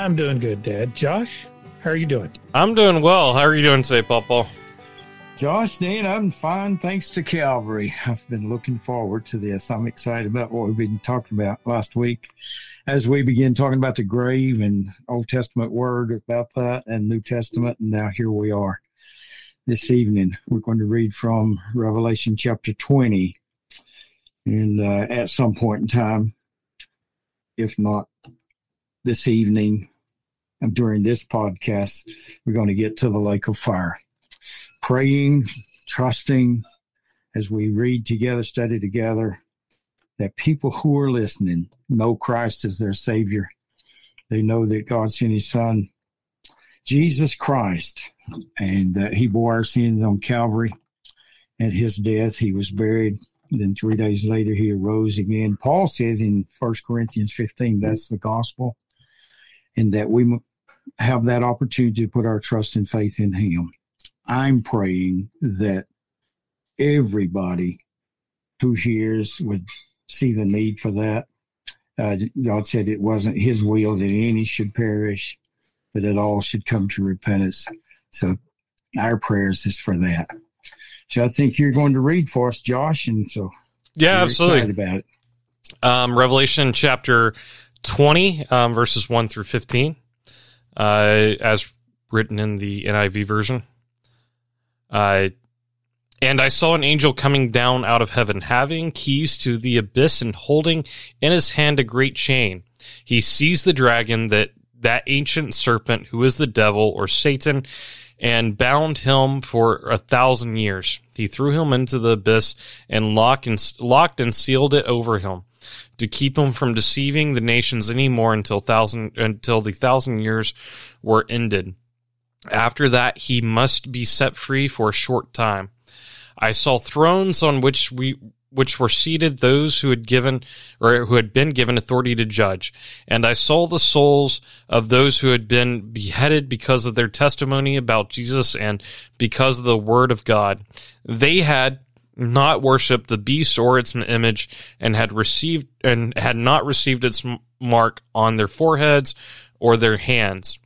I'm doing good, Dad. Josh, how are you doing? I'm doing well. How are you doing today, Papa? Josh, Dean, I'm fine thanks to Calvary. I've been looking forward to this. I'm excited about what we've been talking about last week as we begin talking about the grave and Old Testament word about that and New Testament. And now here we are this evening. We're going to read from Revelation chapter 20. And uh, at some point in time, if not this evening, and during this podcast, we're going to get to the lake of fire praying, trusting as we read together, study together, that people who are listening know Christ as their Savior. They know that God sent His Son, Jesus Christ, and uh, He bore our sins on Calvary. At His death, He was buried. Then three days later, He arose again. Paul says in First Corinthians 15, that's the gospel, and that we have that opportunity to put our trust and faith in Him. I'm praying that everybody who hears would see the need for that. Uh, God said it wasn't His will that any should perish, but that all should come to repentance. So our prayers is for that. So I think you're going to read for us, Josh, and so yeah, absolutely about it. Um, Revelation chapter twenty, um, verses one through fifteen, uh, as written in the NIV version. Uh, and I saw an angel coming down out of heaven, having keys to the abyss and holding in his hand a great chain. He seized the dragon, that, that ancient serpent who is the devil or Satan, and bound him for a thousand years. He threw him into the abyss and locked and, locked and sealed it over him to keep him from deceiving the nations anymore until thousand, until the thousand years were ended. After that, he must be set free for a short time. I saw thrones on which we which were seated those who had given or who had been given authority to judge. And I saw the souls of those who had been beheaded because of their testimony about Jesus and because of the word of God. They had not worshipped the beast or its image and had received and had not received its mark on their foreheads or their hands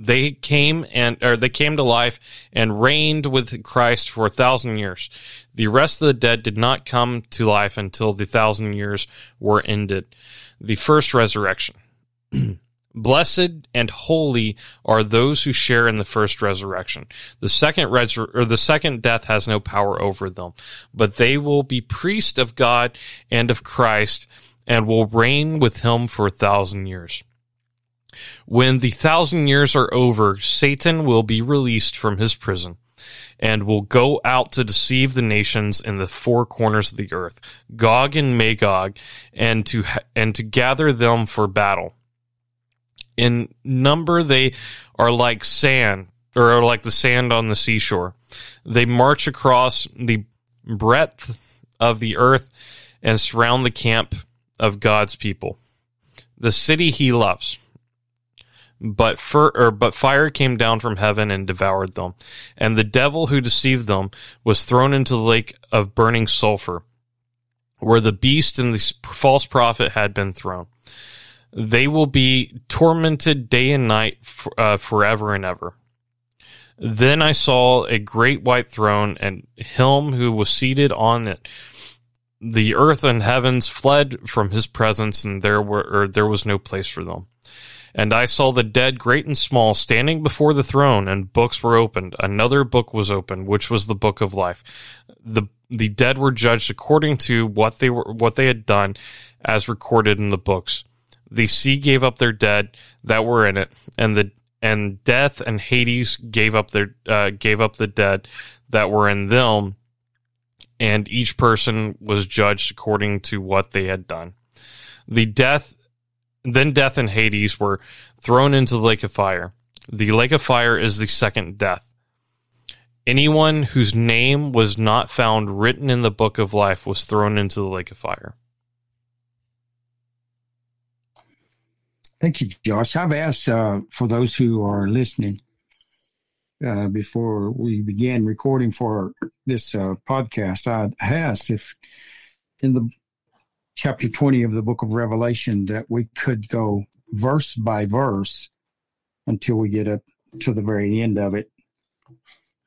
they came and or they came to life and reigned with Christ for a thousand years. The rest of the dead did not come to life until the thousand years were ended. The first resurrection. Blessed and holy are those who share in the first resurrection. The second resur- or the second death has no power over them, but they will be priests of God and of Christ and will reign with him for a thousand years. When the thousand years are over, Satan will be released from his prison and will go out to deceive the nations in the four corners of the earth, Gog and Magog, and to and to gather them for battle. In number, they are like sand, or are like the sand on the seashore. They march across the breadth of the earth and surround the camp of God's people, the city He loves but or, but fire came down from heaven and devoured them. And the devil who deceived them was thrown into the lake of burning sulfur, where the beast and the false prophet had been thrown. They will be tormented day and night for, uh, forever and ever. Then I saw a great white throne and him who was seated on it. The earth and heavens fled from his presence, and there were there was no place for them. And I saw the dead, great and small, standing before the throne, and books were opened. Another book was opened, which was the book of life. The the dead were judged according to what they were what they had done, as recorded in the books. The sea gave up their dead that were in it, and the and death and Hades gave up their uh, gave up the dead that were in them, and each person was judged according to what they had done. The death then death and Hades were thrown into the lake of fire. The lake of fire is the second death. Anyone whose name was not found written in the book of life was thrown into the lake of fire. Thank you, Josh. I've asked uh, for those who are listening uh, before we began recording for this uh, podcast. I asked if in the chapter 20 of the book of Revelation that we could go verse by verse until we get up to the very end of it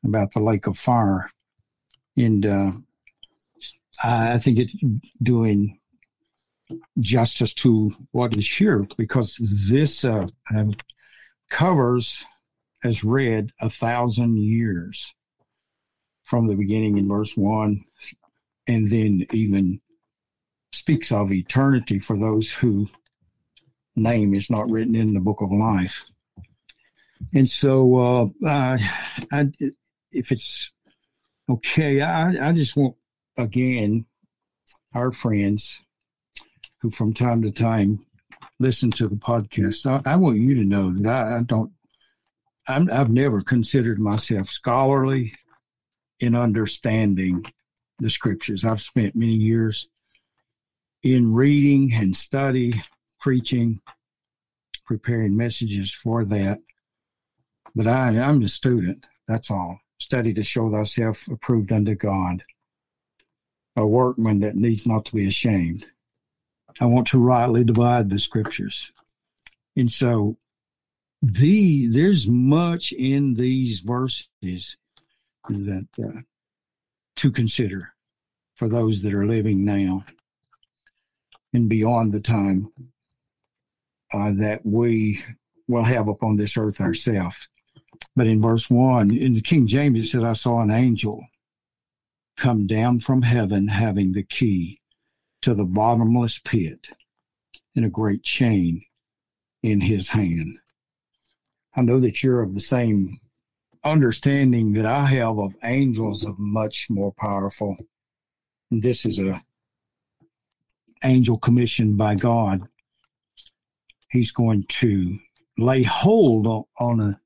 about the lake of fire. And uh, I think it's doing justice to what is here because this uh, um, covers, as read, a thousand years from the beginning in verse 1, and then even speaks of eternity for those who name is not written in the book of life. And so, uh, I, if it's okay, I, I just want, again, our friends who from time to time listen to the podcast, I, I want you to know that I, I don't, i have never considered myself scholarly in understanding the scriptures. I've spent many years in reading and study, preaching, preparing messages for that. But I, I'm a student. That's all. Study to show thyself approved unto God, a workman that needs not to be ashamed. I want to rightly divide the scriptures. And so the there's much in these verses that uh, to consider for those that are living now and beyond the time uh, that we will have upon this earth ourselves. But in verse 1, in the King James, it said, I saw an angel come down from heaven having the key to the bottomless pit in a great chain in his hand. I know that you're of the same understanding that I have of angels of much more powerful. This is a angel commissioned by God. He's going to lay hold on a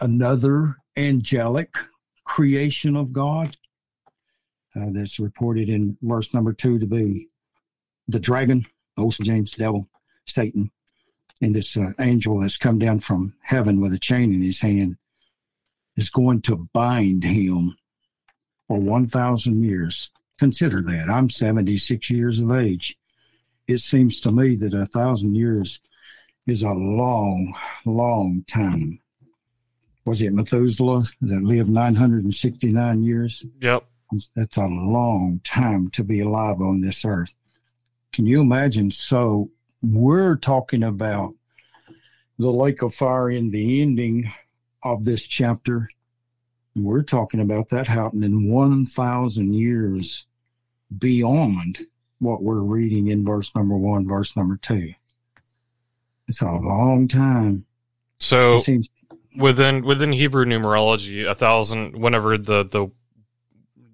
another angelic creation of God that's reported in verse number two to be the dragon, Old James devil, Satan, and this uh, angel that's come down from heaven with a chain in his hand is going to bind him for 1,000 years. Consider that. I'm 76 years of age. It seems to me that a thousand years is a long, long time. Was it Methuselah that lived 969 years? Yep. That's a long time to be alive on this earth. Can you imagine? So we're talking about the lake of fire in the ending of this chapter. And we're talking about that happening 1,000 years beyond what we're reading in verse number one, verse number two. It's a long time. So within within Hebrew numerology, a thousand whenever the the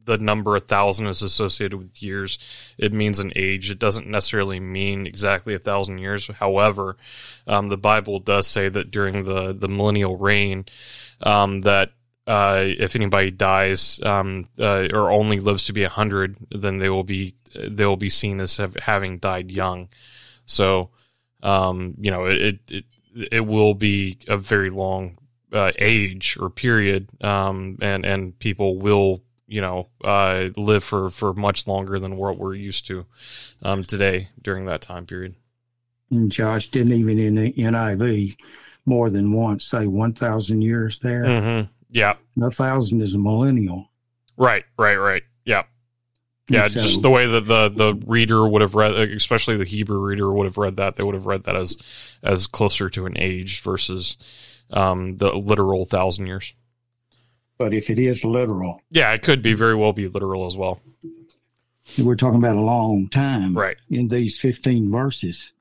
the number a thousand is associated with years, it means an age. It doesn't necessarily mean exactly a thousand years. However, um, the Bible does say that during the the millennial reign, um, that uh, if anybody dies um, uh, or only lives to be a hundred, then they will be they will be seen as have, having died young. So, um, you know, it, it it will be a very long uh, age or period, um, and and people will you know, uh, live for, for much longer than what we're used to um, today during that time period. And Josh didn't even in the NIV more than once say 1,000 years there. Mm-hmm. Yeah. A thousand is a millennial. Right, right, right. Yeah. Yeah, so, just the way that the, the reader would have read, especially the Hebrew reader would have read that, they would have read that as as closer to an age versus um, the literal thousand years. But if it is literal, yeah, it could be very well be literal as well. We're talking about a long time, right? In these fifteen verses,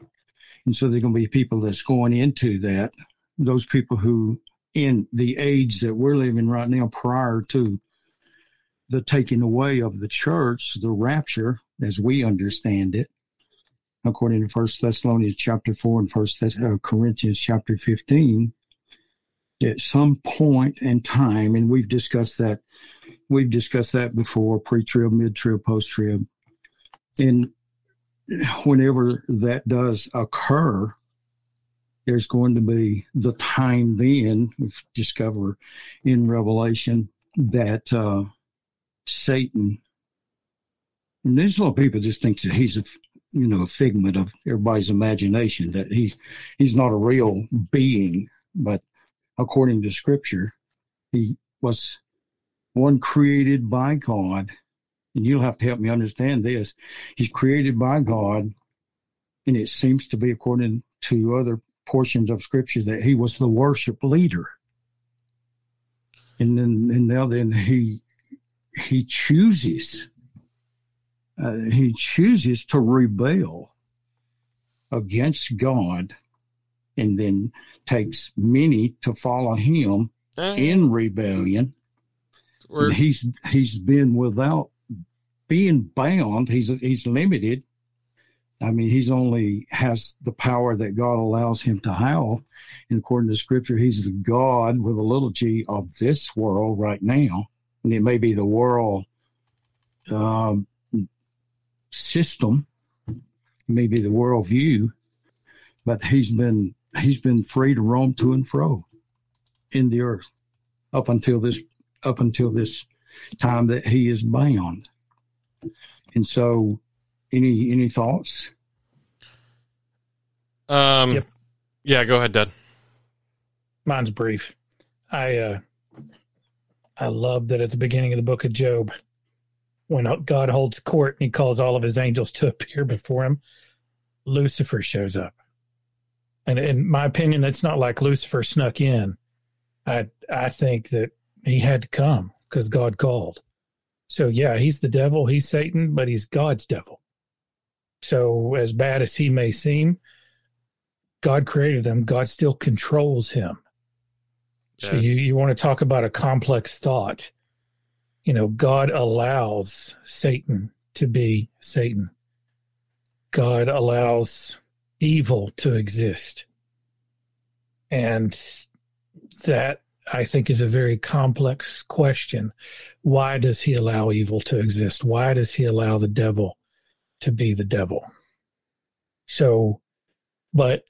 and so there are going to be people that's going into that. Those people who, in the age that we're living right now, prior to the taking away of the church, the rapture, as we understand it, according to First Thessalonians chapter four and First uh, Corinthians chapter fifteen, at some point in time, and we've discussed that. We've discussed that before: pre-trib, mid-trib, post-trib, and whenever that does occur, there's going to be the time then we discover in Revelation that uh, Satan And there's a lot of people just think that he's a you know a figment of everybody's imagination that he's he's not a real being, but according to Scripture, he was one created by God. And you'll have to help me understand this. He's created by God, and it seems to be according to other portions of Scripture that he was the worship leader. And then and now then he he chooses uh, he chooses to rebel against God and then takes many to follow him in rebellion. he's he's been without being bound. He's he's limited. I mean, he's only has the power that God allows him to have. And according to Scripture, he's the God with a little G of this world right now, and it may be the world um, system, maybe the worldview, but he's been he's been free to roam to and fro in the earth up until this up until this time that he is bound. And so any any thoughts? Um yep. yeah, go ahead, Dad. Mine's brief. I uh I love that at the beginning of the book of Job, when God holds court and he calls all of his angels to appear before him, Lucifer shows up. And in my opinion, it's not like Lucifer snuck in. I I think that he had to come because God called. So yeah, he's the devil, he's Satan, but he's God's devil. So as bad as he may seem, God created him. God still controls him. Yeah. So you, you want to talk about a complex thought you know, God allows Satan to be Satan. God allows evil to exist. And that I think is a very complex question. Why does he allow evil to exist? Why does he allow the devil to be the devil? So, but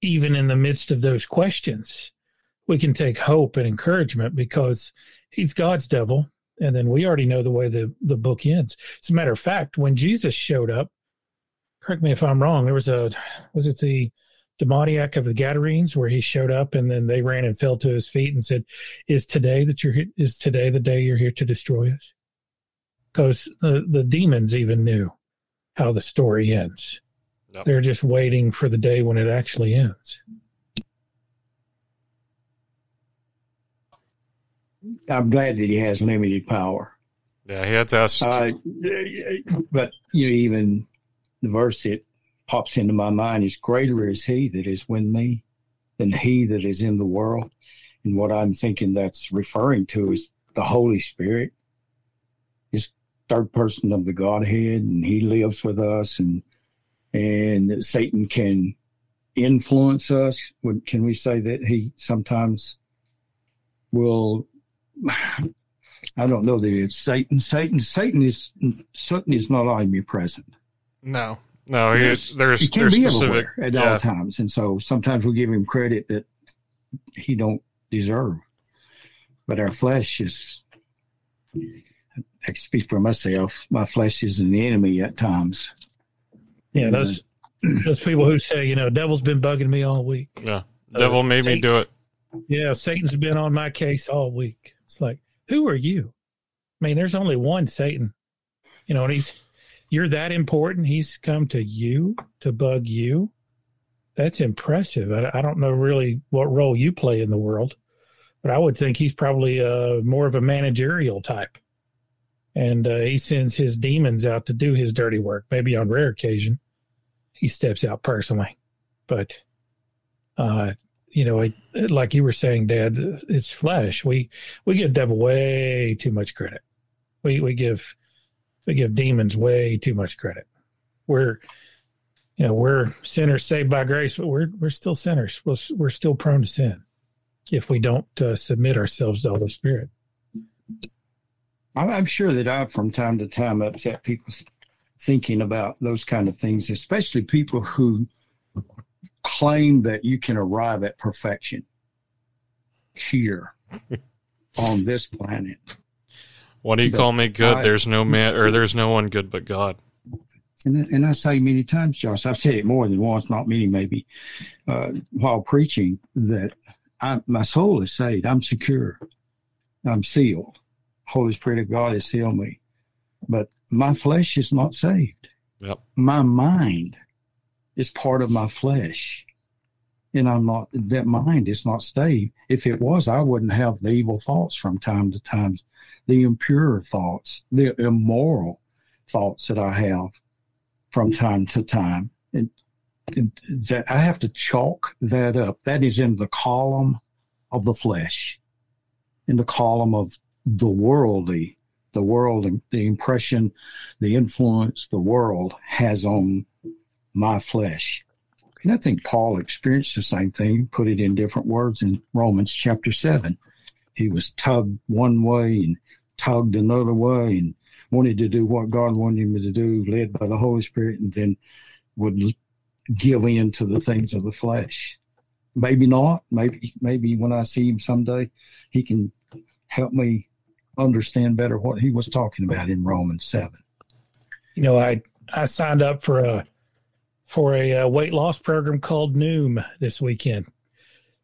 even in the midst of those questions, we can take hope and encouragement because he's God's devil and then we already know the way the, the book ends. As a matter of fact, when Jesus showed up, correct me if I'm wrong, there was a, was it the demoniac of the Gadarenes where he showed up and then they ran and fell to his feet and said, is today that you're, is today the day you're here to destroy us? Because the, the demons even knew how the story ends. Yep. They're just waiting for the day when it actually ends. I'm glad that he has limited power. Yeah, he has us. Uh, but you know, even the verse that pops into my mind is greater is he that is with me than he that is in the world. And what I'm thinking that's referring to is the Holy Spirit, is third person of the Godhead, and he lives with us and and Satan can influence us. Can we say that he sometimes will I don't know that it's Satan. Satan, Satan is Satan is not omnipresent. No, no, he's there's he can there's be specific, everywhere at yeah. all times, and so sometimes we give him credit that he don't deserve. But our flesh is. I can speak for myself. My flesh is an enemy at times. Yeah, those those people who say, you know, devil's been bugging me all week. Yeah, devil uh, made Satan, me do it. Yeah, Satan's been on my case all week. It's like, who are you? I mean, there's only one Satan, you know, and he's, you're that important. He's come to you to bug you. That's impressive. I, I don't know really what role you play in the world, but I would think he's probably uh, more of a managerial type. And uh, he sends his demons out to do his dirty work. Maybe on rare occasion, he steps out personally. But uh, you know, it, like you were saying, Dad, it's flesh. We we give devil way too much credit. We we give we give demons way too much credit. We're you know we're sinners saved by grace, but we're we're still sinners. We're, we're still prone to sin if we don't uh, submit ourselves to the Holy Spirit. I'm sure that I, from time to time, upset people thinking about those kind of things, especially people who claim that you can arrive at perfection here on this planet. What do you But call me good? I- there's no man, or there's no one good but God. And, and I say many times, Josh, I've said it more than once, not many maybe, uh, while preaching, that I, my soul is saved. I'm secure. I'm sealed. Holy Spirit of God has sealed me. But my flesh is not saved. Yep. My mind is part of my flesh. And I'm not, that mind is not saved. If it was, I wouldn't have the evil thoughts from time to time, the impure thoughts, the immoral thoughts that I have from time to time. And, and that I have to chalk that up. That is in the column of the flesh, in the column of the worldly, the world, the impression, the influence the world has on my flesh. And I think Paul experienced the same thing, put it in different words in Romans chapter 7. He was tugged one way and tugged another way and wanted to do what God wanted him to do, led by the Holy Spirit, and then would give in to the things of the flesh. Maybe not. Maybe maybe when I see him someday, he can help me understand better what he was talking about in Romans seven. You know, I I signed up for a for a, uh weight loss program called Noom this weekend.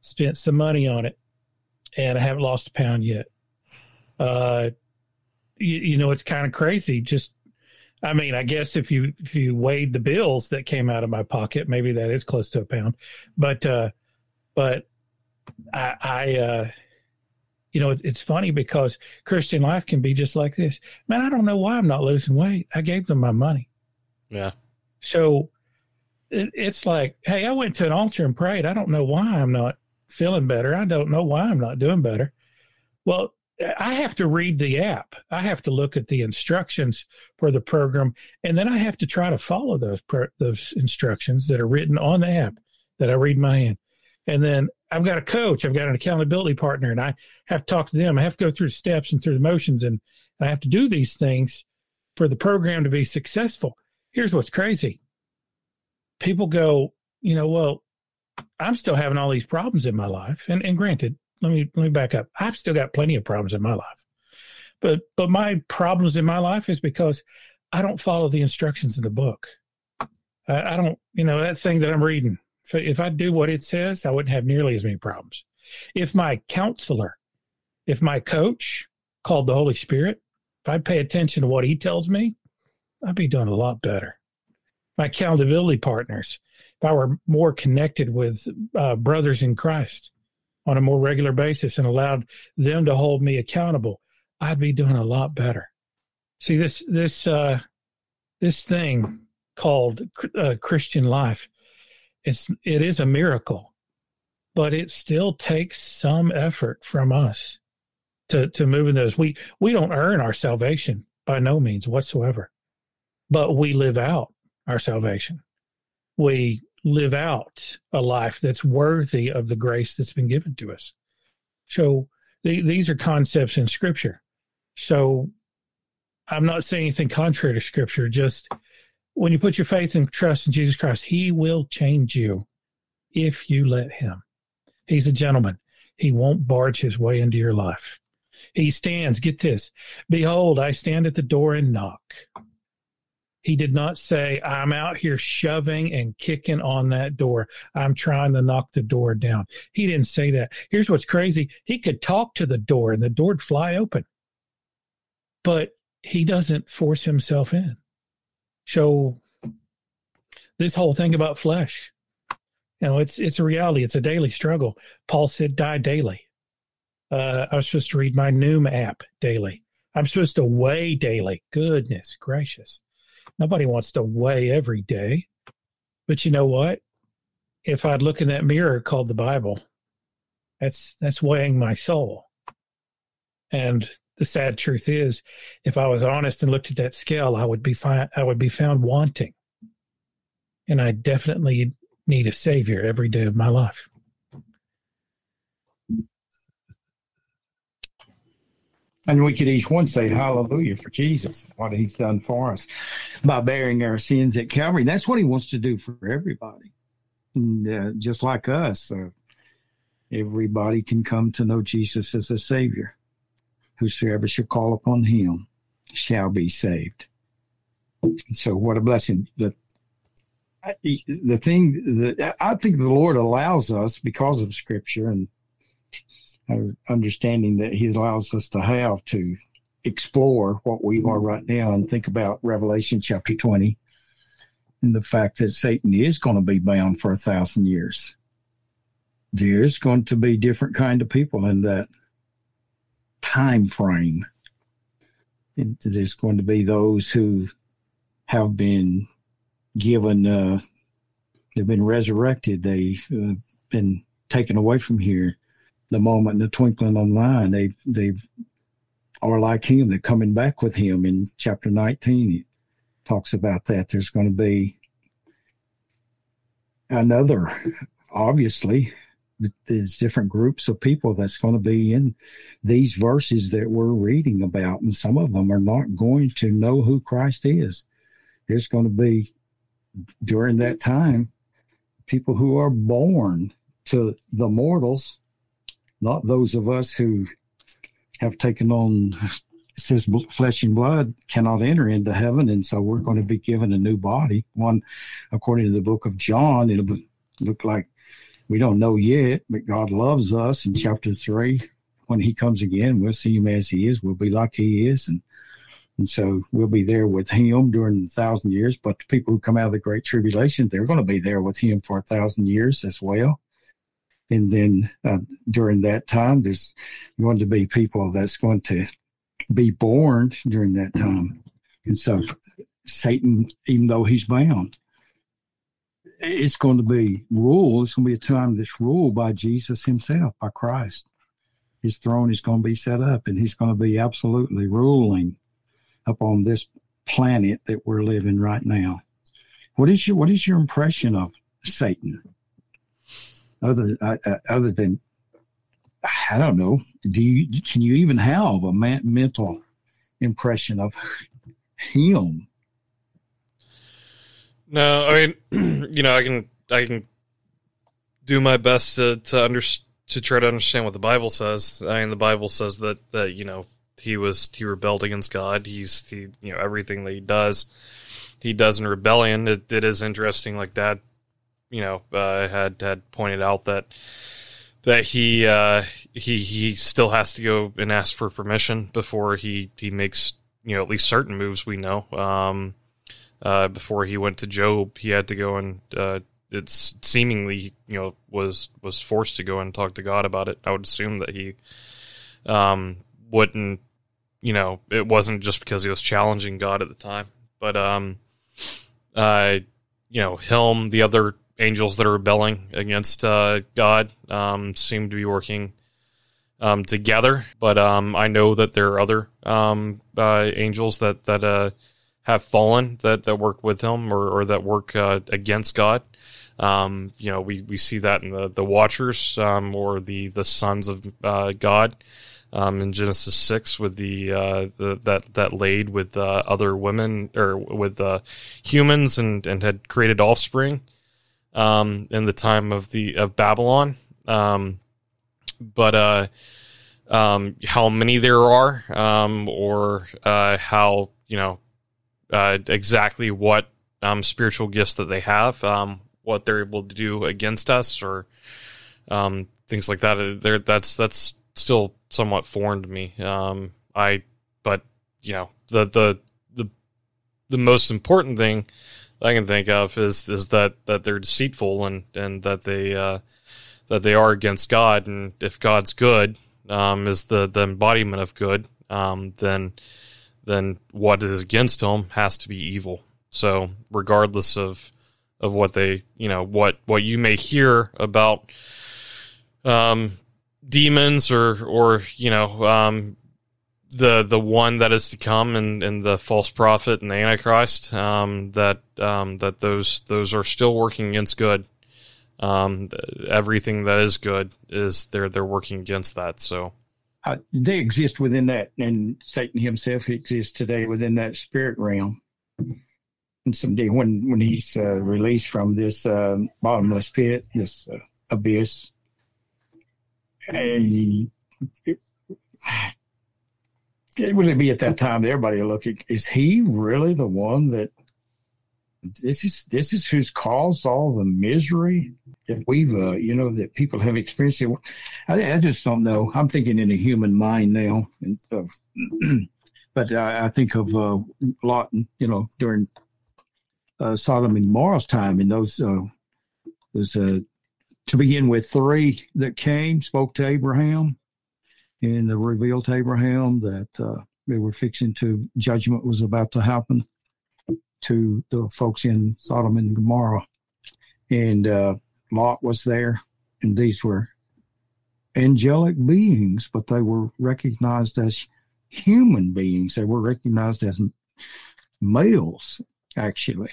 Spent some money on it, and I haven't lost a pound yet. Uh, you, you know, it's kind of crazy. Just, I mean, I guess if you if you weighed the bills that came out of my pocket, maybe that is close to a pound. But uh, but I, I uh, you know, it, it's funny because Christian life can be just like this. Man, I don't know why I'm not losing weight. I gave them my money. Yeah. So it, it's like, hey, I went to an altar and prayed. I don't know why I'm not feeling better. I don't know why I'm not doing better. Well, I have to read the app. I have to look at the instructions for the program, and then I have to try to follow those those instructions that are written on the app that I read my hand. And then I've got a coach, I've got an accountability partner, and I have to talk to them. I have to go through the steps and through the motions, and I have to do these things for the program to be successful. Here's what's crazy people go, you know, well, I'm still having all these problems in my life. And, and granted, let me let me back up. I've still got plenty of problems in my life. But but my problems in my life is because I don't follow the instructions in the book. I, I don't, you know, that thing that I'm reading. If, if I do what it says, I wouldn't have nearly as many problems. If my counselor, if my coach called the Holy Spirit, if I pay attention to what he tells me, I'd be doing a lot better. My accountability partners, if I were more connected with uh, brothers in Christ on a more regular basis and allowed them to hold me accountable, I'd be doing a lot better. See this this uh, this thing called uh, Christian life. It's it is a miracle, but it still takes some effort from us to to move in those. We we don't earn our salvation by no means whatsoever, but we live out our salvation. We live out a life that's worthy of the grace that's been given to us. So the, these are concepts in Scripture. So I'm not saying anything contrary to Scripture. Just when you put your faith and trust in Jesus Christ, He will change you if you let Him. He's a gentleman. He won't barge His way into your life. He stands, get this, behold, I stand at the door and knock. He did not say, I'm out here shoving and kicking on that door. I'm trying to knock the door down. He didn't say that. Here's what's crazy he could talk to the door and the door would fly open, but he doesn't force himself in. So, this whole thing about flesh, you know, it's it's a reality. It's a daily struggle. Paul said, "Die daily." Uh, I was supposed to read my Noom app daily. I'm supposed to weigh daily. Goodness gracious. Nobody wants to weigh every day. But you know what? If I'd look in that mirror called the Bible, that's that's weighing my soul. And the sad truth is, if I was honest and looked at that scale, I would be fi- I would be found wanting. And I definitely need a savior every day of my life. And we could each one say hallelujah for Jesus, what he's done for us by bearing our sins at Calvary. That's what he wants to do for everybody. And, uh, just like us, uh, everybody can come to know Jesus as a Savior. whosoever shall call upon him shall be saved. So what a blessing. The the thing that I think the Lord allows us because of Scripture and understanding that He allows us to have to explore what we are right now and think about Revelation chapter 20 and the fact that Satan is going to be bound for a thousand years. There's going to be different kind of people in that time frame. And there's going to be those who have been given, uh, they've been resurrected, they've uh, been taken away from here. The moment in the twinkling of an eye, they they are like him. They're coming back with him in chapter 19. It talks about that. There's going to be another, obviously, there's different groups of people that's going to be in these verses that we're reading about, and some of them are not going to know who Christ is. There's going to be during that time people who are born to the mortals, not those of us who have taken on says flesh and blood cannot enter into heaven and so we're going to be given a new body one according to the book of john it'll look like we don't know yet, but God loves us in chapter three. When he comes again, we'll see him as he is. We'll be like he is. And and so we'll be there with him during the thousand years. But the people who come out of the great tribulation, they're going to be there with him for a thousand years as well. And then uh, during that time, there's going to be people that's going to be born during that time. And so Satan, even though he's bound, it's going to be ruled. It's going to be a time that's ruled by Jesus himself, by Christ. His throne is going to be set up, and he's going to be absolutely ruling upon this planet that we're living right now. What is your What is your impression of Satan? Other uh, uh other than I don't know. Do you can you even have a man, mental impression of him? No, I mean, you know, I can I can do my best to to under, to try to understand what the Bible says. I mean, the Bible says that that you know he was he rebelled against God. He's he you know everything that he does, he does in rebellion. It, it is interesting, like Dad, you know, uh, had had pointed out that that he uh, he he still has to go and ask for permission before he he makes you know at least certain moves. We know. Um, uh, before he went to Job, he had to go and uh, it's seemingly you know was was forced to go and talk to God about it. I would assume that he um, wouldn't, you know, it wasn't just because he was challenging God at the time, but um, uh, you know, Helm, the other angels that are rebelling against uh, God, um, seem to be working. Um, together, but um, I know that there are other um, uh, angels that that uh, have fallen that, that work with him or, or that work uh, against God. Um, you know, we, we see that in the, the Watchers um, or the, the sons of uh, God um, in Genesis 6 with the, uh, the that, that laid with uh, other women or with uh, humans and, and had created offspring um, in the time of the of Babylon. Um, but uh, um, how many there are or how, you know, uh, exactly what um, spiritual gifts that they have, um, what they're able to do against us, or um, things like that. Uh, there, that's that's still somewhat foreign to me. Um, I, but you know, the the the the most important thing I can think of is is that that they're deceitful and and that they uh, that they are against God, and if God's good um, is the the embodiment of good, um, then then what is against him has to be evil. So regardless of of what they you know what what you may hear about um, demons or or you know um, the the one that is to come and, and the false prophet and the antichrist um, that um, that those those are still working against good. Um, everything that is good is they're they're working against that. So uh, they exist within that, and Satan himself exists today within that spirit realm. And someday, when when he's uh, released from this uh, bottomless pit, this uh, abyss, and he, would it be at that time everybody looking is he really the one that this is this is who's caused all the misery that we've uh, you know that people have experienced? I, I, just don't know. I'm thinking in a human mind now and uh, but I, I, think of uh, lot you know during uh, sodom and gomorrah's time and those uh was uh to begin with three that came spoke to abraham and they revealed to abraham that uh they were fixing to judgment was about to happen to the folks in Sodom and Gomorrah. And uh, Lot was there, and these were angelic beings, but they were recognized as human beings. They were recognized as males, actually.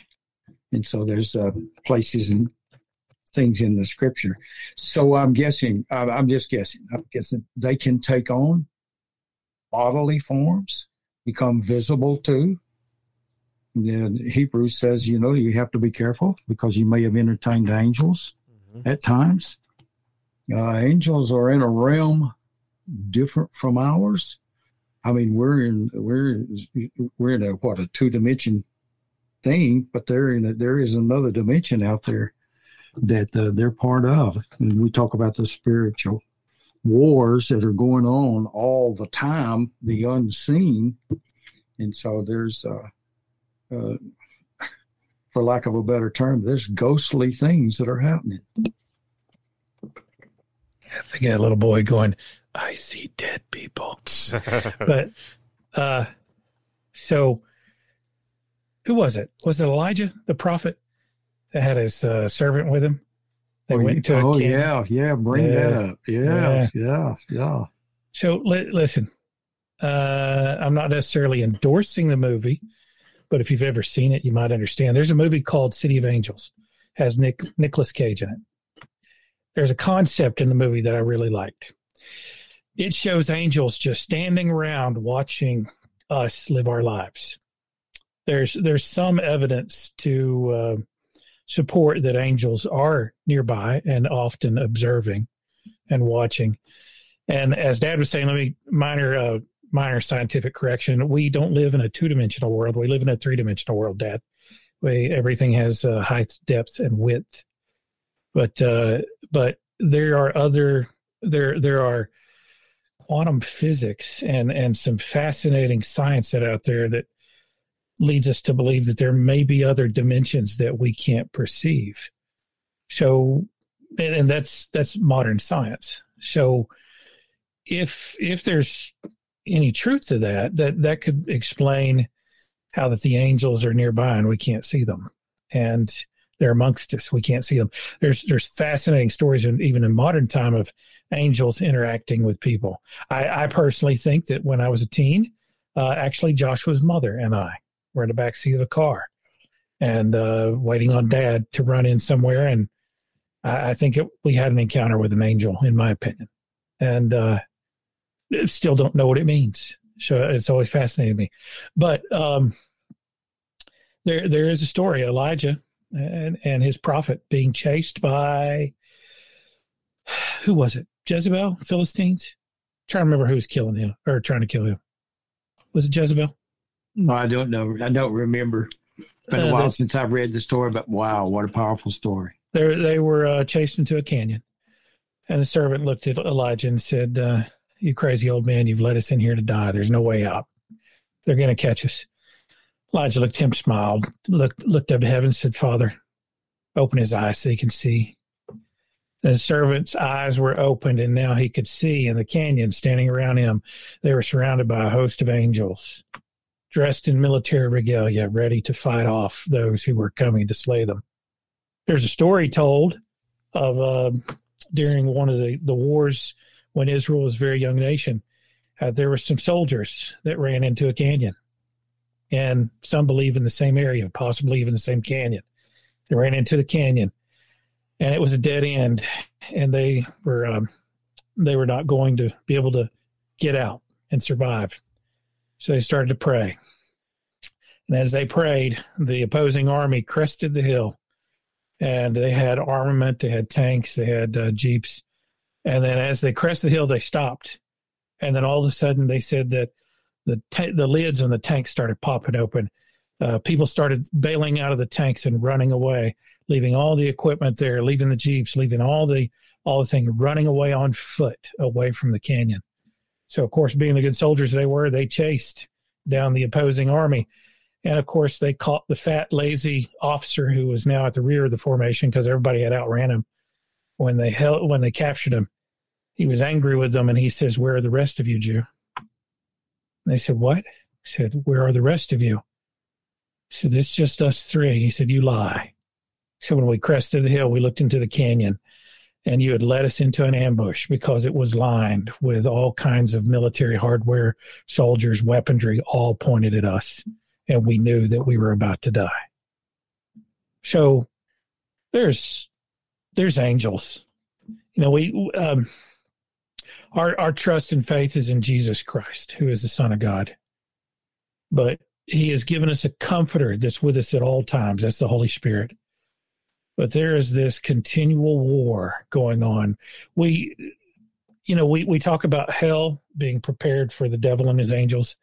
And so there's uh, places and things in the scripture. So I'm guessing, I'm just guessing, I'm guessing they can take on bodily forms, become visible to, the Hebrews says, you know, you have to be careful because you may have entertained angels mm-hmm. at times. Uh, angels are in a realm different from ours. I mean, we're in we're we're in a what a two dimension thing, but they're in a, there is another dimension out there that uh, they're part of. And we talk about the spiritual wars that are going on all the time, the unseen, and so there's uh, uh, for lack of a better term, there's ghostly things that are happening. I think that little boy going, I see dead people. but uh so who was it? Was it Elijah, the prophet, that had his uh, servant with him? They oh, went into oh yeah, yeah, bring yeah. that up. Yeah, yeah, yeah, yeah. So li- listen, uh, I'm not necessarily endorsing the movie but if you've ever seen it, you might understand. There's a movie called City of Angels, has Nick Nicolas Cage in it. There's a concept in the movie that I really liked. It shows angels just standing around watching us live our lives. There's there's some evidence to uh, support that angels are nearby and often observing and watching. And as Dad was saying, let me minor uh, minor scientific correction. We don't live in a two dimensional world. We live in a three dimensional world, Dad. We, everything has uh, height, depth, and width. But uh, but there are other there there are quantum physics and and some fascinating science that out there that leads us to believe that there may be other dimensions that we can't perceive. So, and, and that's that's modern science. So, if if there's any truth to that, that that could explain how that the angels are nearby and we can't see them, and they're amongst us. We can't see them. There's there's fascinating stories, in, even in modern time, of angels interacting with people. I, I personally think that when I was a teen, uh, actually Joshua's mother and I were in the back seat of a car and uh, waiting on Dad to run in somewhere, and I, I think it, we had an encounter with an angel, in my opinion, and uh, still don't know what it means. So it's always fascinated me. But um, there there is a story Elijah and and his prophet being chased by who was it? Jezebel, Philistines. Trying to remember who was killing him or trying to kill him. Was it Jezebel? No, I don't know. I don't remember. It's been a uh, while since I've read the story, but wow, what a powerful story. They they were uh, chased into a canyon, and the servant looked at Elijah and said, uh, you crazy old man, you've led us in here to die. There's no way out. They're going to catch us. Elijah looked at him, smiled, looked looked up to heaven, said, Father, open his eyes so he can see. The servant's eyes were opened, and now he could see in the canyon standing around him. They were surrounded by a host of angels, dressed in military regalia, ready to fight off those who were coming to slay them. There's a story told of uh, during one of the, the wars when Israel was a very young nation, uh, there were some soldiers that ran into a canyon. And some believe in the same area, possibly even the same canyon. They ran into the canyon, and it was a dead end, and they were um, they were not going to be able to get out and survive. So they started to pray. And as they prayed, the opposing army crested the hill, and they had armament, they had tanks, they had uh, jeeps, and then as they crested the hill, they stopped. And then all of a sudden they said that the the lids on the tanks started popping open. Uh, people started bailing out of the tanks and running away, leaving all the equipment there, leaving the jeeps, leaving all the all the thing, running away on foot away from the canyon. So, of course, being the good soldiers they were, they chased down the opposing army. And of course, they caught the fat, lazy officer who was now at the rear of the formation because everybody had outran him. When they held, when they captured him, he was angry with them and he says, Where are the rest of you, Jew? And they said, What? He said, Where are the rest of you? He said, It's just us three. He said, You lie. So when we crested the hill, we looked into the canyon and you had led us into an ambush because it was lined with all kinds of military hardware, soldiers, weaponry, all pointed at us. And we knew that we were about to die. So there's there's angels. You know, we um, our our trust and faith is in Jesus Christ, who is the Son of God. But He has given us a comforter that's with us at all times. That's the Holy Spirit. But there is this continual war going on. We, you know, we we talk about hell being prepared for the devil and his angels.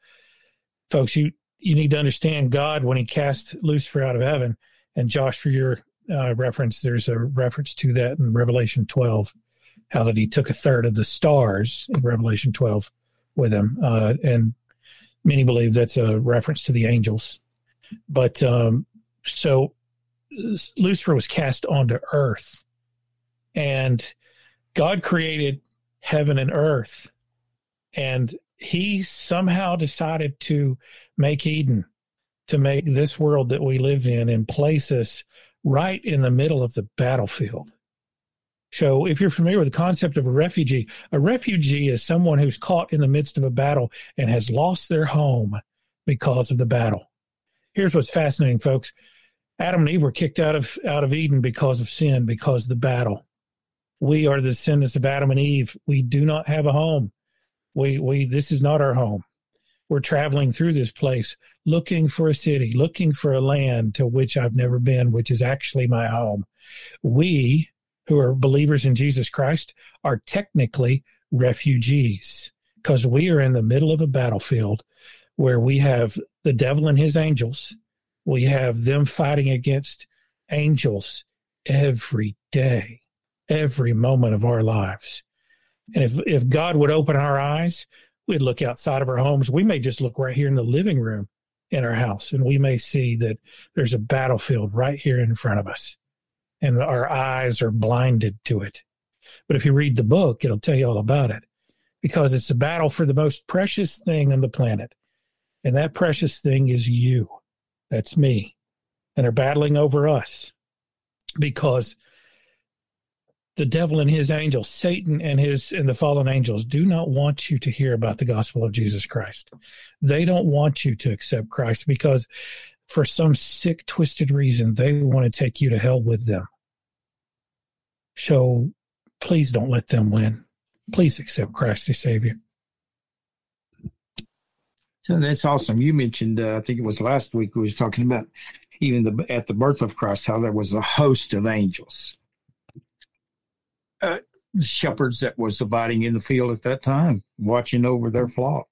Folks, you you need to understand God when He cast Lucifer out of heaven. And Josh, for your uh, reference, there's a reference to that in Revelation 12 how that he took a third of the stars in Revelation 12 with him. Uh, and many believe that's a reference to the angels. But um, so Lucifer was cast onto earth, and God created heaven and earth. And he somehow decided to make Eden, to make this world that we live in, and place us right in the middle of the battlefield. So, if you're familiar with the concept of a refugee, a refugee is someone who's caught in the midst of a battle and has lost their home because of the battle. Here's what's fascinating, folks. Adam and Eve were kicked out of out of Eden because of sin, because of the battle. We are the descendants of Adam and Eve. We do not have a home. We we this is not our home. We're traveling through this place looking for a city, looking for a land to which I've never been, which is actually my home. We who are believers in Jesus Christ are technically refugees because we are in the middle of a battlefield where we have the devil and his angels. We have them fighting against angels every day, every moment of our lives. And if, if God would open our eyes, we'd look outside of our homes. We may just look right here in the living room in our house, and we may see that there's a battlefield right here in front of us and our eyes are blinded to it. But if you read the book, it'll tell you all about it because it's a battle for the most precious thing on the planet. And that precious thing is you. That's me. And they're battling over us because the devil and his angels, Satan and his and the fallen angels do not want you to hear about the gospel of Jesus Christ. They don't want you to accept Christ because for some sick, twisted reason, they want to take you to hell with them. So please don't let them win. Please accept Christ as Savior. So that's awesome. You mentioned, uh, I think it was last week, we was talking about even the, at the birth of Christ, how there was a host of angels, uh, shepherds that was abiding in the field at that time, watching over their flock.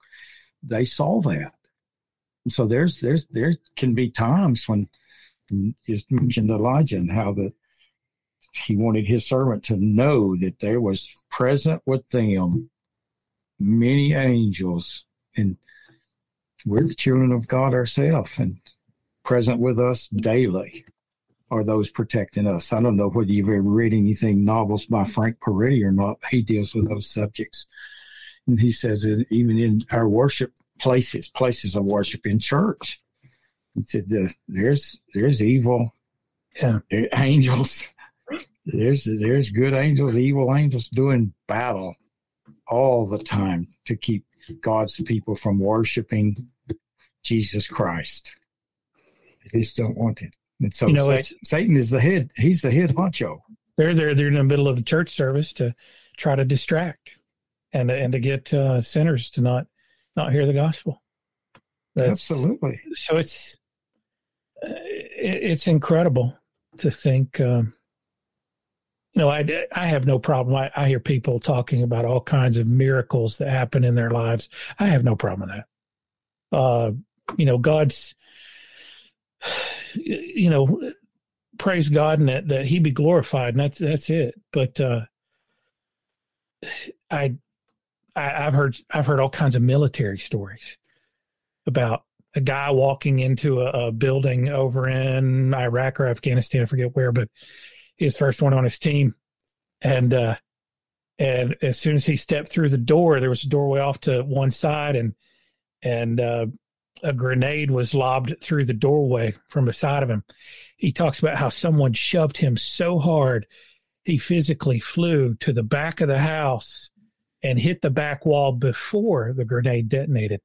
They saw that. And so there's there's there can be times when you just mentioned Elijah and how that he wanted his servant to know that there was present with them many angels and we're the children of God ourselves and present with us daily are those protecting us. I don't know whether you've ever read anything novels by Frank Peretti or not. He deals with those subjects. And he says that even in our worship places, places of worship in church, he said there's there's evil yeah. angels there's there's good angels, evil angels doing battle all the time to keep God's people from worshiping Jesus Christ. They just don't want it. And so you know, Satan, Satan is the head. He's the head honcho. They're there. They're in the middle of a church service to try to distract and and to get uh, sinners to not not hear the gospel. That's, Absolutely. So it's uh, it's incredible to think um, you know, I, I have no problem. I, I hear people talking about all kinds of miracles that happen in their lives. I have no problem with that. uh, you know, God's, you know, praise God and that, that he be glorified. And that's, that's it. But, uh, I, I, I've heard, I've heard all kinds of military stories about a guy walking into a, a, building over in Iraq or Afghanistan, I forget where, but his first one on his team. And, uh, and as soon as he stepped through the door, there was a doorway off to one side and, and, uh, a grenade was lobbed through the doorway from beside of him. He talks about how someone shoved him so hard he physically flew to the back of the house and hit the back wall before the grenade detonated.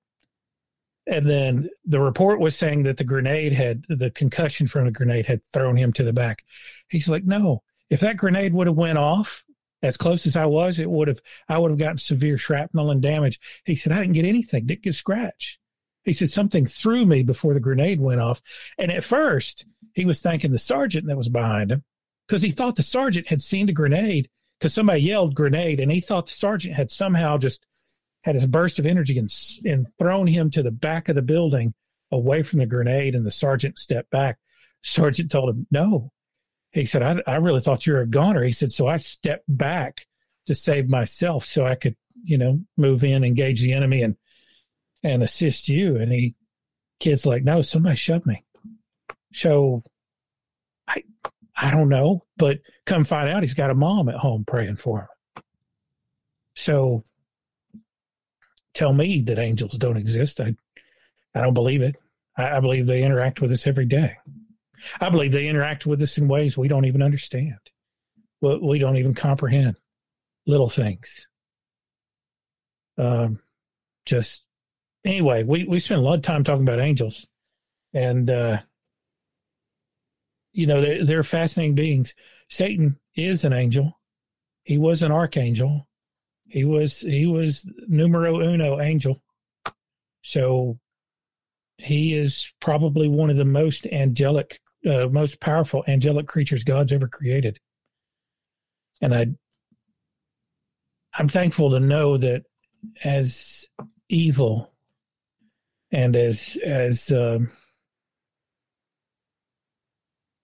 And then the report was saying that the grenade had the concussion from the grenade had thrown him to the back. He's like, no, if that grenade would have went off as close as I was, it would have I would have gotten severe shrapnel and damage. He said, I didn't get anything, didn't get scratched. He said something threw me before the grenade went off. And at first, he was thanking the sergeant that was behind him because he thought the sergeant had seen the grenade because somebody yelled grenade and he thought the sergeant had somehow just had his burst of energy and, and thrown him to the back of the building away from the grenade, and the sergeant stepped back. Sergeant told him, No. He said, I, I really thought you were a goner. He said, So I stepped back to save myself so I could, you know, move in, engage the enemy, and and assist you. And he, kid's like, No, somebody shoved me. So I I don't know, but come find out he's got a mom at home praying for him. So tell me that angels don't exist. I, I don't believe it. I, I believe they interact with us every day. I believe they interact with us in ways we don't even understand. We, we don't even comprehend little things. Um, just anyway, we, we spent a lot of time talking about angels and, uh, you know, they're, they're fascinating beings. Satan is an angel. He was an archangel. He was he was numero uno angel. So he is probably one of the most angelic, uh, most powerful angelic creatures God's ever created. And I, I'm thankful to know that as evil and as as uh,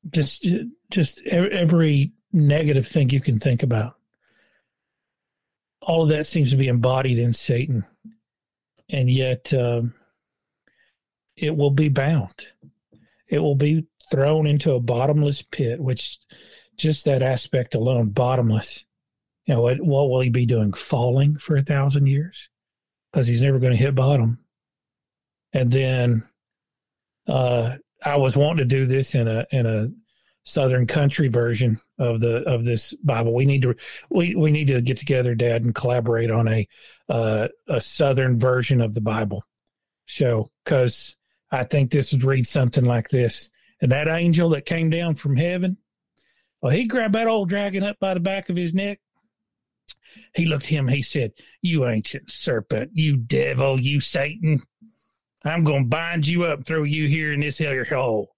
just just every negative thing you can think about all of that seems to be embodied in Satan, and yet um, it will be bound. It will be thrown into a bottomless pit, which just that aspect alone, bottomless. You know, what, what will he be doing? Falling for a thousand years? Because he's never going to hit bottom. And then uh, I was wanting to do this in a in a Southern country version of the of this Bible. We need to we we need to get together, Dad, and collaborate on a uh, a Southern version of the Bible. So, because I think this would read something like this: and that angel that came down from heaven, well, he grabbed that old dragon up by the back of his neck. He looked at him. He said, "You ancient serpent, you devil, you Satan." I'm going to bind you up and throw you here in this here hole.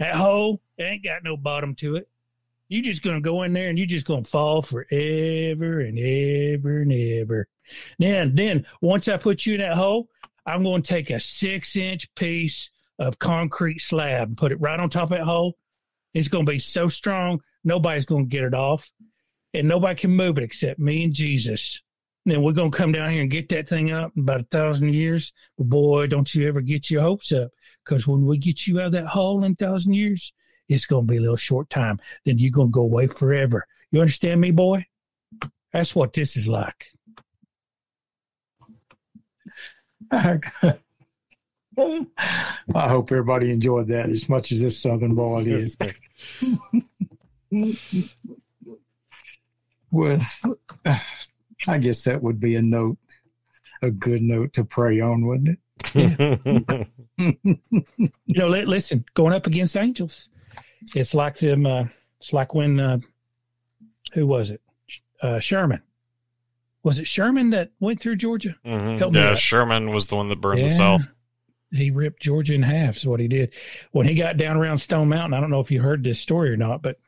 That hole ain't got no bottom to it. You just gonna go in there and you just gonna fall forever and ever and ever. Then, then once I put you in that hole, I'm gonna take a six inch piece of concrete slab and put it right on top of that hole. It's gonna be so strong, nobody's gonna get it off, and nobody can move it except me and Jesus. And then we're gonna come down here and get that thing up in about a thousand years. But boy, don't you ever get your hopes up, because when we get you out of that hole in a thousand years, it's going to be a little short time. Then you're going to go away forever. You understand me, boy? That's what this is like. I hope everybody enjoyed that as much as this Southern boy did. well, I guess that would be a note, a good note to pray on, wouldn't it? Yeah. you know, listen, going up against angels, it's like them. Uh, it's like when uh, who was it? Uh, Sherman. Was it Sherman that went through Georgia? Mm-hmm. Yeah, Sherman was the one that burned yeah. the South. He ripped Georgia in half. Is what he did when he got down around Stone Mountain. I don't know if you heard this story or not, but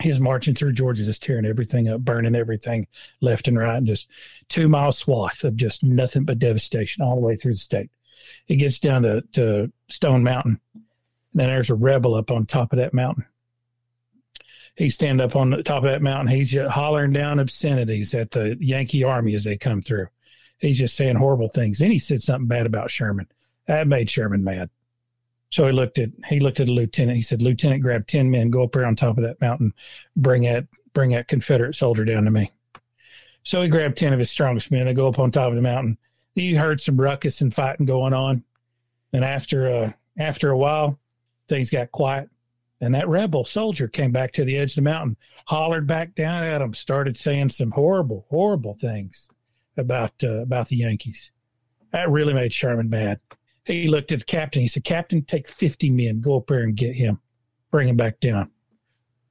he was marching through Georgia, just tearing everything up, burning everything left and right, and just two mile swath of just nothing but devastation all the way through the state. It gets down to, to Stone Mountain. And then there's a rebel up on top of that mountain. He stand up on the top of that mountain. He's hollering down obscenities at the Yankee army as they come through. He's just saying horrible things. Then he said something bad about Sherman. That made Sherman mad. So he looked at he looked at the lieutenant. He said, "Lieutenant, grab ten men, go up there on top of that mountain, bring that bring that Confederate soldier down to me." So he grabbed ten of his strongest men. They go up on top of the mountain. He heard some ruckus and fighting going on, and after a after a while, things got quiet. And that rebel soldier came back to the edge of the mountain, hollered back down at him, started saying some horrible, horrible things about uh, about the Yankees. That really made Sherman mad. He looked at the captain. He said, "Captain, take fifty men, go up there and get him, bring him back down."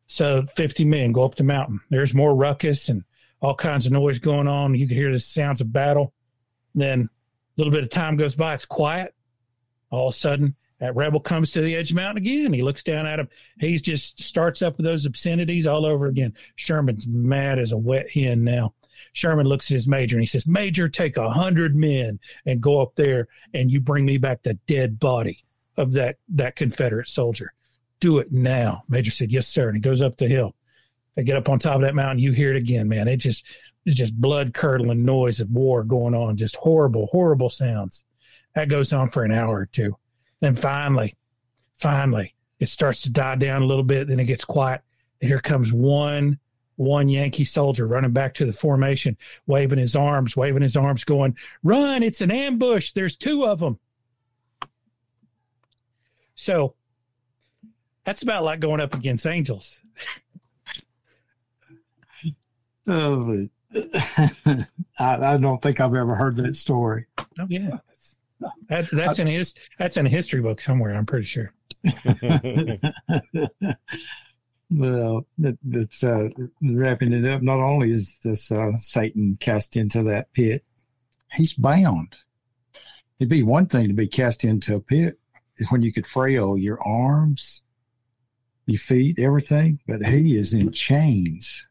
So fifty men go up the mountain. There's more ruckus and all kinds of noise going on. You can hear the sounds of battle. Then a little bit of time goes by. It's quiet. All of a sudden, that rebel comes to the edge of the mountain again. He looks down at him. He just starts up with those obscenities all over again. Sherman's mad as a wet hen now. Sherman looks at his major and he says, Major, take a hundred men and go up there and you bring me back the dead body of that, that Confederate soldier. Do it now. Major said, Yes, sir. And he goes up the hill. They get up on top of that mountain. You hear it again, man. It just, it's just blood curdling noise of war going on. Just horrible, horrible sounds. That goes on for an hour or two. Then finally, finally, it starts to die down a little bit. Then it gets quiet. And here comes one one Yankee soldier running back to the formation, waving his arms, waving his arms, going, Run, it's an ambush. There's two of them. So that's about like going up against angels. oh, I, I, don't think I've ever heard that story. Oh, yeah. That, that's in his that's in a history book somewhere. I'm pretty sure. well, that, that's uh, wrapping it up. Not only is this uh, Satan cast into that pit, he's bound. It'd be one thing to be cast into a pit when you could frail your arms, your feet, everything, but he is in chains.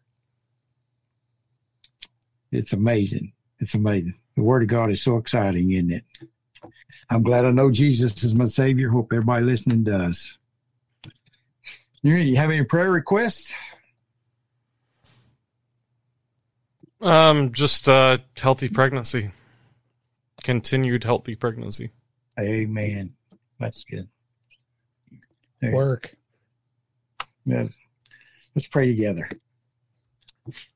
It's amazing. It's amazing. The Word of God is so exciting, isn't it? I'm glad I know Jesus is my Savior. Hope everybody listening does. You have any prayer requests? Um, just uh, healthy pregnancy, continued healthy pregnancy. Amen. That's good. Work. Yes. Let's pray together.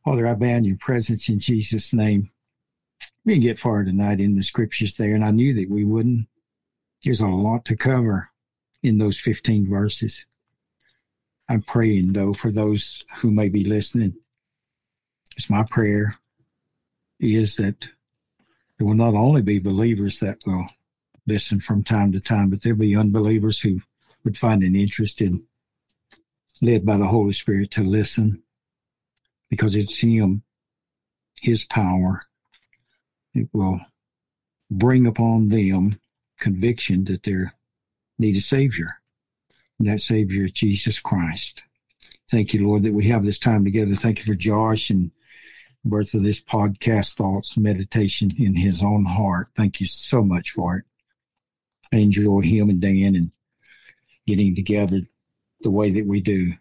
Father, I bow in your presence in Jesus' name we didn't get far tonight in the scriptures there, and I knew that we wouldn't. There's a lot to cover in those 15 verses. I'm praying, though, for those who may be listening. It's my prayer is that there will not only be believers that will listen from time to time, but there'll be unbelievers who would find an interest in, led by the Holy Spirit, to listen because it's Him, His power, it will bring upon them conviction that they need a Savior. And that Savior is Jesus Christ. Thank you, Lord, that we have this time together. Thank you for Josh and birth of this podcast thoughts, meditation in his own heart. Thank you so much for it. I enjoy him and Dan and getting together the way that we do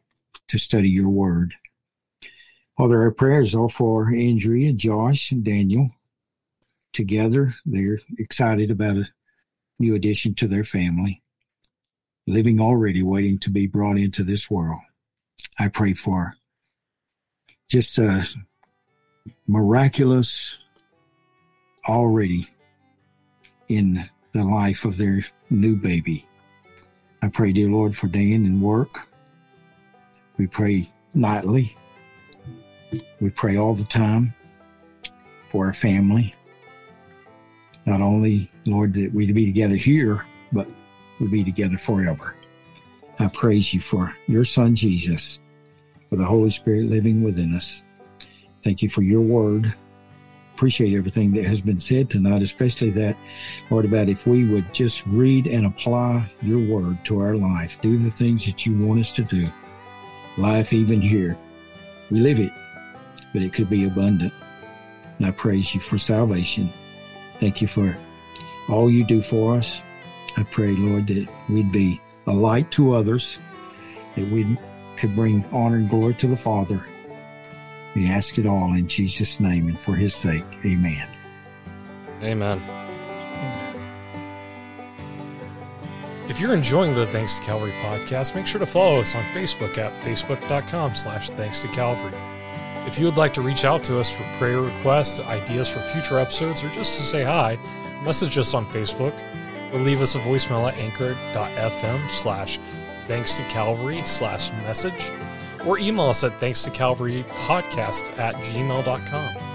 to study your word. Father, our prayers are for Andrea, Josh, and Daniel together. They're excited about a new addition to their family, living already, waiting to be brought into this world. I pray for just a miraculous already in the life of their new baby. I pray, dear Lord, for Dan and work. We pray nightly. We pray all the time for our family not only, Lord, that we be together here, but we be together forever. I praise you for your Son, Jesus, for the Holy Spirit living within us. Thank you for your word. Appreciate everything that has been said tonight, especially that, Lord, about if we would just read and apply your word to our life, do the things that you want us to do. Life, even here, we live it, but it could be abundant. And I praise you for salvation. Thank you for all you do for us. I pray, Lord, that we'd be a light to others, that we could bring honor and glory to the Father. We ask it all in Jesus' name and for his sake. Amen. Amen. If you're enjoying the Thanks to Calvary podcast, make sure to follow us on Facebook at facebook.com slash thanks to Calvary. If you would like to reach out to us for prayer requests, ideas for future episodes, or just to say hi, message us on Facebook or leave us a voicemail at anchor.fm slash thanks to Calvary slash message or email us at thanks to Calvary podcast at gmail.com.